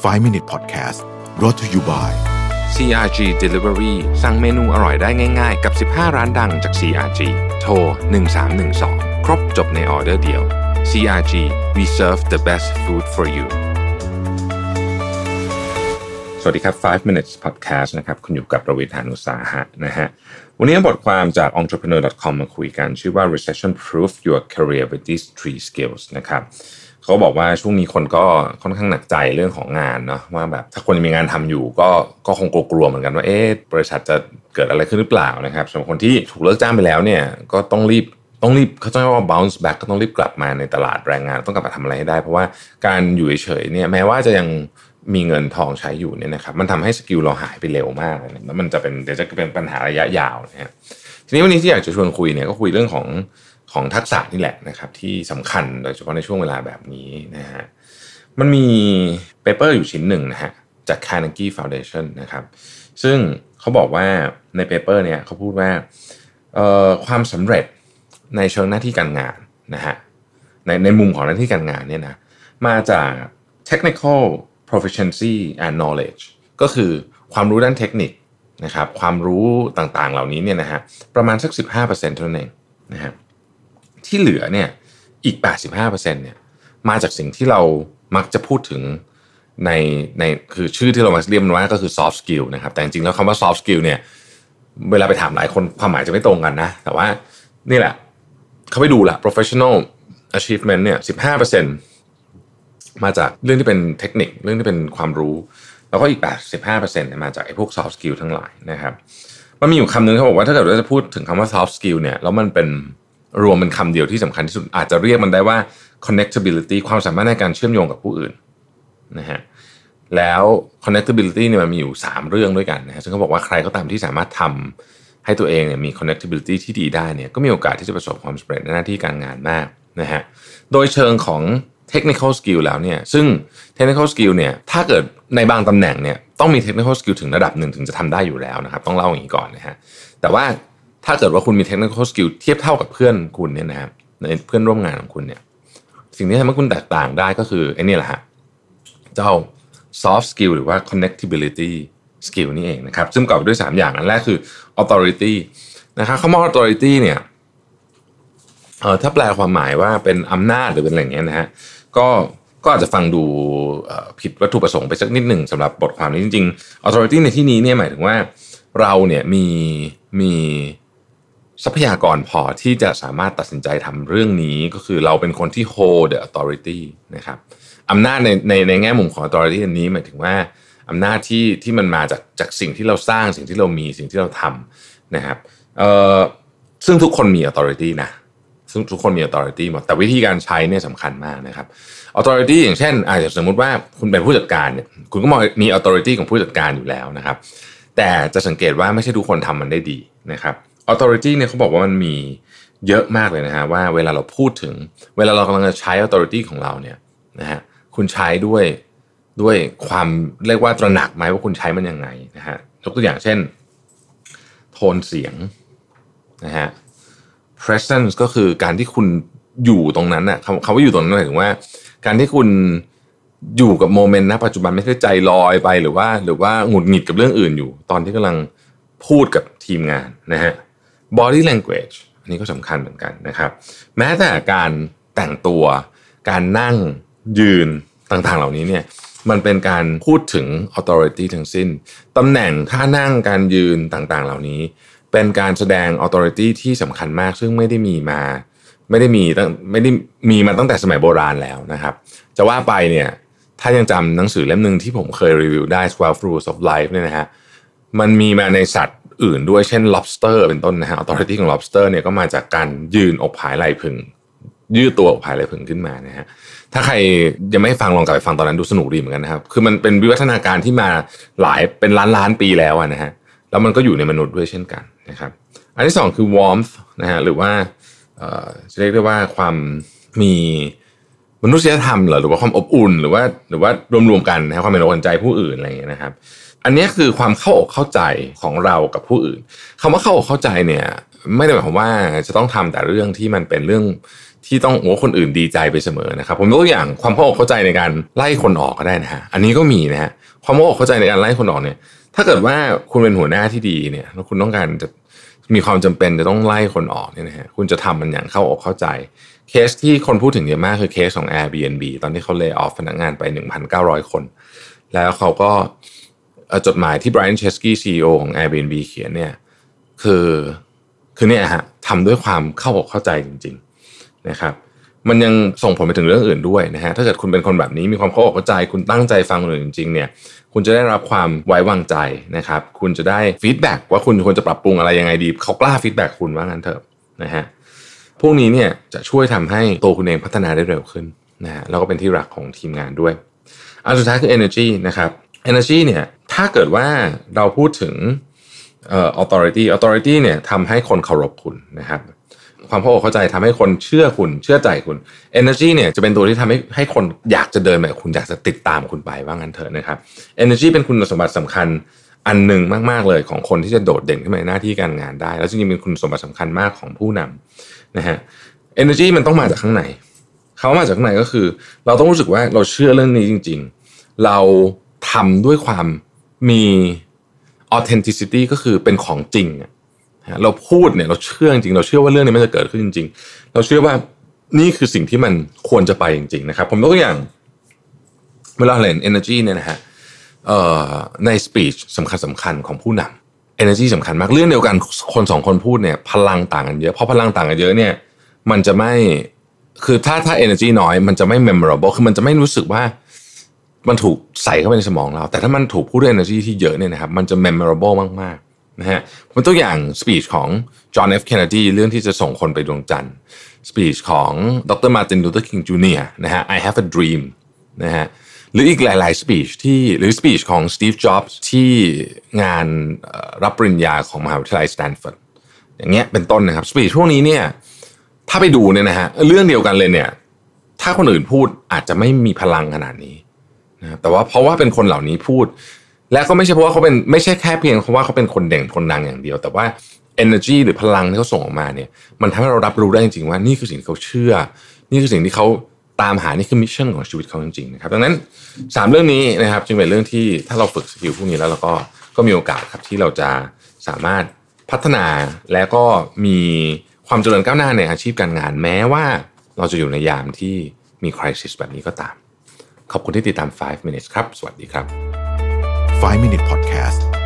5 Minute Podcast brought to you by CRG Delivery สั่งเมนูอร่อยได้ง่าย ๆ กับ 15 ร้านดังจาก CRG โทร 1312 ครบจบในออเดอร์เดียว CRG we serve the best food for you สวัสดีครับ 5 minutes podcast นะครับ คุณอยู่กับประวิทยานุสาหะนะฮะ วันนี้บทความจาก entrepreneur.com มาคุยกัน ชื่อว่า recession proof your career with these three skills นะครับ เขาบอกว่าช่วงนี้คนก็ค่อนข้างหนักใจเรื่องของงานเนาะว่าแบบถ้าคนมีงานทำอยู่ก็ก็คงกลัวๆเหมือนกันว่าเอ๊ะบริษัทจะเกิดอะไรขึ้นหรือเปล่านะครับสำหรับคนที่ถูกเลิกจ้างไปแล้วเนี่ยก็ต้องรีบต้องรีบเขาต้องเรียกว่า bounce back ก็ต้องรีบกลับมาในตลาดแรงงาน ต้องกลับมาทำอะไรให้ได้ เพราะว่าการอยู่เฉยๆเนี่ยแม้ว่าจะยังมีเงินทองใช้อยู่เนี่ยนะครับมันทำให้สกิลเราหายไปเร็วมากแล้วมันจะเป็นเดี๋ยวจะเป็นปัญหาระยะยาวนะฮะทีนี้วันนี้ที่อยากจะชวนคุยเนี่ยก็คุยเรื่องของ ของทักษะนี่แหละนะครับที่สำคัญโดยเฉพาะในช่วงเวลาแบบนี้นะฮะมันมีเปเปอร์อยู่ชิ้นหนึ่งนะฮะจาก Carnegie Foundation นะครับซึ่งเขาบอกว่าในเปเปอร์เนี่ยเขาพูดว่าความสำเร็จในเชิงหน้าที่การงานนะฮะในในมุมของหน้าที่การงานเนี่ยนะมาจาก technical proficiency and knowledge ก็คือความรู้ด้านเทคนิคนะครับความรู้ต่างๆเหล่านี้เนี่ยนะฮะประมาณสัก 15%เท่านั้นเองนะฮะ ที่เหลือเนี่ยอีก 85%เนี่ยมาจากสิ่งที่เรามักจะพูดถึงในในคือชื่อที่เรามาเรียกมันว่าก็คือ soft skill นะครับแต่จริงๆแล้วคำว่า soft skill เนี่ยเวลาไปถามหลายคนความหมายจะไม่ตรงกันนะ แต่ว่านี่แหละเขาไปดูละ professional achievement เนี่ย15%มาจากเรื่องที่เป็นเทคนิคเรื่องที่เป็นความรู้ แล้วก็อีก 85%เนี่ยมาจากไอ้พวก soft skill ทั้งหลายนะครับมันมีอยู่คำหนึ่งเขาบอกว่าถ้าเกิดเราจะพูดถึงคำว่า soft skill เนี่ยแล้วมันเป็น รวมเป็นคำเดียวที่สำคัญที่สุด อาจจะเรียกมันได้ว่า connectability ความสามารถในการเชื่อมโยงกับผู้อื่นนะฮะแล้ว connectability เนี่ยมันมีอยู่ 3 เรื่องด้วยกันนะฮะซึ่งเขาบอกว่าใครก็ตามที่สามารถทำให้ตัวเองเนี่ยมี connectability ที่ดีได้เนี่ยก็มีโอกาสที่จะประสบความสำเร็จในหน้าที่การงานมากนะฮะโดยเชิงของ technical skill แล้วเนี่ยซึ่ง technical skill เนี่ยถ้าเกิดในบางตำแหน่งเนี่ยต้องมี technical skill ถึงระดับหนึ่งถึงจะทำได้อยู่แล้วนะครับ ต้องเล่าอย่างนี้ก่อนนะฮะแต่ว่า ถ้าเกิดว่าคุณมี technical skill เทียบเท่ากับเพื่อนคุณเนี่ยนะครับในเพื่อนร่วมงานของคุณเนี่ยสิ่งที่ทำให้คุณแตกต่างได้ก็คือไอ้นี่แหละฮะเจ้า soft skill หรือว่า connectability skill นี่เองนะครับ ซึ่งประกอบด้วย 3 อย่างอันแรกคือ authority นะครับคำว่า authority เนี่ยเออถ้าแปลความหมายว่าเป็นอำนาจหรือเป็นอะไรเงี้ยนะฮะก็ก็อาจจะฟังดูผิดวัตถุประสงค์ไปสักนิดหนึ่งสำหรับบทความนี้จริงๆ authority ในที่นี้เนี่ยหมายถึงว่าเราเนี่ยมีมี ทรัพยากรพอที่จะสามารถตัดสินใจทำเรื่องนี้ก็คือเราเป็นคนที่ hold the authority นะครับอำนาจในในในแง่มุมของ authority อันนี้หมายถึงว่าอำนาจที่ที่มันมาจากจากสิ่งที่เราสร้างสิ่งที่เรามีสิ่งที่เราทำนะครับเอ่อซึ่งทุกคนมี authority นะซึ่งทุกคนมี authority หมดแต่วิธีการใช้เนี่ยสำคัญมากนะครับ authority อย่างเช่นอาจจะสมมุติว่าคุณเป็นผู้จัดการเนี่ยคุณก็มี authority ของผู้จัดการอยู่แล้วนะครับ แต่จะสังเกตว่าไม่ใช่ทุกคนทำมันได้ดีนะครับ authority เนี่ยเขาบอกว่ามันมีเยอะมากเลยนะฮะว่าเวลาเราพูดถึง เวลาเรากำลังจะใช้ authority ของเราเนี่ยนะฮะคุณใช้ด้วยด้วยความเรียกว่าตระหนักไหมว่าคุณใช้มันยังไงนะฮะยกตัวอย่างเช่น โทนเสียงนะฮะ presence ก็คือการที่คุณอยู่ตรงนั้นน่ะคำว่าอยู่ตรงนั้นหมายถึงว่า การที่คุณอยู่กับโมเมนต์ณปัจจุบันไม่ใช่ใจลอยไปหรือว่า หรือว่าหงุดหงิดกับเรื่องอื่นอยู่ ตอนที่กำลังพูดกับทีมงานนะฮะ body language อันนี้ก็สำคัญเหมือนกันนะครับ แม้แต่การแต่งตัว การนั่งยืนต่างๆ เหล่านี้เนี่ยมันเป็นการพูดถึง authority ทั้งสิ้น ตำแหน่งท่านั่งการยืนต่างๆ เหล่านี้ เป็นการแสดง authority ที่สำคัญมาก ซึ่งไม่ได้มีมา ไม่ได้มีตั้งไม่ได้มีมาตั้งแต่สมัยโบราณแล้วนะครับ จะว่าไปเนี่ยถ้ายังจำหนังสือเล่มหนึ่งที่ผมเคยรีวิวได้ 12 Rules of Life เนี่ยนะฮะมันมีมาในสัตว์ อื่นด้วยเช่น lobster เป็นต้นนะฮะ authority ของ lobster เนี่ยก็มาจากการยืนอกผายไหล่พึง ยืดตัวอกผายไหล่พึงขึ้นมานะฮะถ้าใครยังไม่ฟังลองกลับไปฟังตอนนั้นดูสนุกดีเหมือนกันนะครับ คือมันเป็นวิวัฒนาการที่มาหลายเป็นล้านล้านปีแล้วนะฮะแล้วมันก็อยู่ในมนุษย์ด้วยเช่นกันนะครับอันที่สองคือ warmth นะฮะหรือว่าจะเรียกได้ว่าความมีมนุษยธรรมหรือว่าความอบอุ่นหรือว่าหรือว่ารวมๆกันนะความเป็นอกใจผู้อื่นอะไรอย่างเงี้ยนะครับ อันนี้คือความเข้าอกเข้าใจของเรากับผู้อื่นคำว่าเข้าอกเข้าใจเนี่ย ไม่ได้หมายความว่าจะต้องทำแต่เรื่องที่มันเป็นเรื่องที่ต้องโอ้คนอื่นดีใจไปเสมอนะครับ ผมยกตัวอย่างความเข้าอกเข้าใจในการไล่คนออกก็ได้นะฮะอันนี้ก็มีนะฮะความเข้าอกเข้าใจในการไล่คนออกเนี่ย ถ้าเกิดว่าคุณเป็นหัวหน้าที่ดีเนี่ยแล้วคุณต้องการจะมีความจำเป็นจะต้องไล่คนออกเนี่ยนะฮะคุณจะทำมันอย่างเข้าอกเข้าใจ เคสที่คนพูดถึงเยอะมากคือเคสของ Airbnb ตอนที่เขาเลิกออฟพนักงานไป 1,900 คน แล้วเขาก็ จดหมายที่ Brian Chesky CEO ของ Airbnb เขียนเนี่ยคือคือเนี่ยฮะทำด้วยความเข้าอกเข้าใจจริง ๆนะครับ มันยังส่งผลไปถึงเรื่องอื่นด้วยนะฮะถ้าเกิดคุณเป็นคนแบบนี้มีความเข้าอกเข้าใจ คุณตั้งใจฟังคนอื่นจริงๆเนี่ยคุณจะได้รับความไว้วางใจนะครับ คุณจะได้ feedback ว่าคุณควรจะปรับปรุงอะไรยังไงดีเขากล้า feedback คุณว่างั้นเถอะนะฮะพวกนี้เนี่ยจะช่วยทำให้ตัวคุณเองพัฒนาได้เร็วขึ้นนะฮะแล้วก็เป็นที่รักของทีมงานด้วยอันสุดท้ายคือ energy นะครับ energy เนี่ย ถ้าเกิดว่าเราพูดถึงเอ่อ authority authority เนี่ยทำให้คนเคารพคุณนะครับ ความเข้าอเข้าใจทำให้คนเชื่อคุณเชื่อใจคุณ energy เนี่ยจะเป็นตัวที่ทำให้ให้คนอยากจะเดินแบบคุณอยากจะติดตามคุณไปว่างั้นเถอะนะครับ energy เป็นคุณสมบัติสำคัญอันหนึ่งมากๆเลยของคนที่จะโดดเด่นขึ้นมาในหน้าที่การงานได้ แล้วจริงๆเป็นคุณสมบัติสำคัญมากของผู้นำนะฮะ energy มันต้องมาจากข้างในเขามาจากข้างในก็คือ เราต้องรู้สึกว่าเราเชื่อเรื่องนี้จริง ๆ เราทำด้วยความ มี authenticity ก็คือเป็นของจริงเราพูดเนี่ยเราเชื่อจริงเราเชื่อว่าเรื่องนี้มันจะเกิดขึ้นจริง เราเชื่อว่านี่คือสิ่งที่มันควรจะไปจริง ๆ นะครับ ผมยกตัวอย่างเวลาเล่น energy เนี่ยนะฮะใน speech สำคัญสำคัญของผู้นำ energy สำคัญมากเรื่องเดียวกันคนสองคนพูดเนี่ยพลังต่างกันเยอะพอพลังต่างกันเยอะเนี่ยมันจะไม่คือถ้าถ้า energy น้อย มันจะไม่ memorable คือมันจะไม่รู้สึกว่า มันถูกใส่เข้าไปในสมองเรา แต่ถ้ามันถูกพูดด้วย energy ที่เยอะเนี่ยนะครับมันจะ memorable มากๆนะฮะเป็นตัวอย่าง speech ของ John F Kennedy เรื่องที่จะส่งคนไปดวงจันทร์ speech ของดร Martin Luther King Jr. นะฮะ I have a dream นะฮะหรืออีกหลายๆ speech ที่หรือ speech ของ Steve Jobs ที่งานรับปริญญาของมหาวิทยาลัยสแตนฟอร์ดอย่างเงี้ยเป็นต้นนะครับ speech พวกนี้เนี่ยถ้าไปดูเนี่ยนะฮะเรื่องเดียวกันเลยเนี่ยถ้าคนอื่นพูดอาจจะไม่มีพลังขนาดนี้ นะแต่ว่าเพราะว่าเป็นคนเหล่านี้พูด และก็ไม่ใช่เพราะว่าเขาเป็นไม่ใช่แค่เพียงเพราะว่าเขาเป็นคนเด่นคนดังอย่างเดียว แต่ว่า energy หรือพลังที่เขาส่งออกมาเนี่ย มันทำให้เรารับรู้ได้จริงๆว่านี่คือสิ่งที่เขาเชื่อ นี่คือสิ่งที่เขาตามหานี่คือ mission ของชีวิตเขาจริงๆนะครับดังนั้น 3 เรื่องนี้นะครับจึงเป็นเรื่องที่ถ้าเราฝึก skill พวกนี้แล้วเราก็ก็มีโอกาสครับที่เราจะสามารถพัฒนาและก็มีความเจริญก้าวหน้าในอาชีพการงาน แม้ว่าเราจะอยู่ในยามที่มี crisis แบบนี้ก็ตาม ขอบคุณที่ติดตาม 5 minutes ครับ สวัสดีครับ 5 Minute Podcast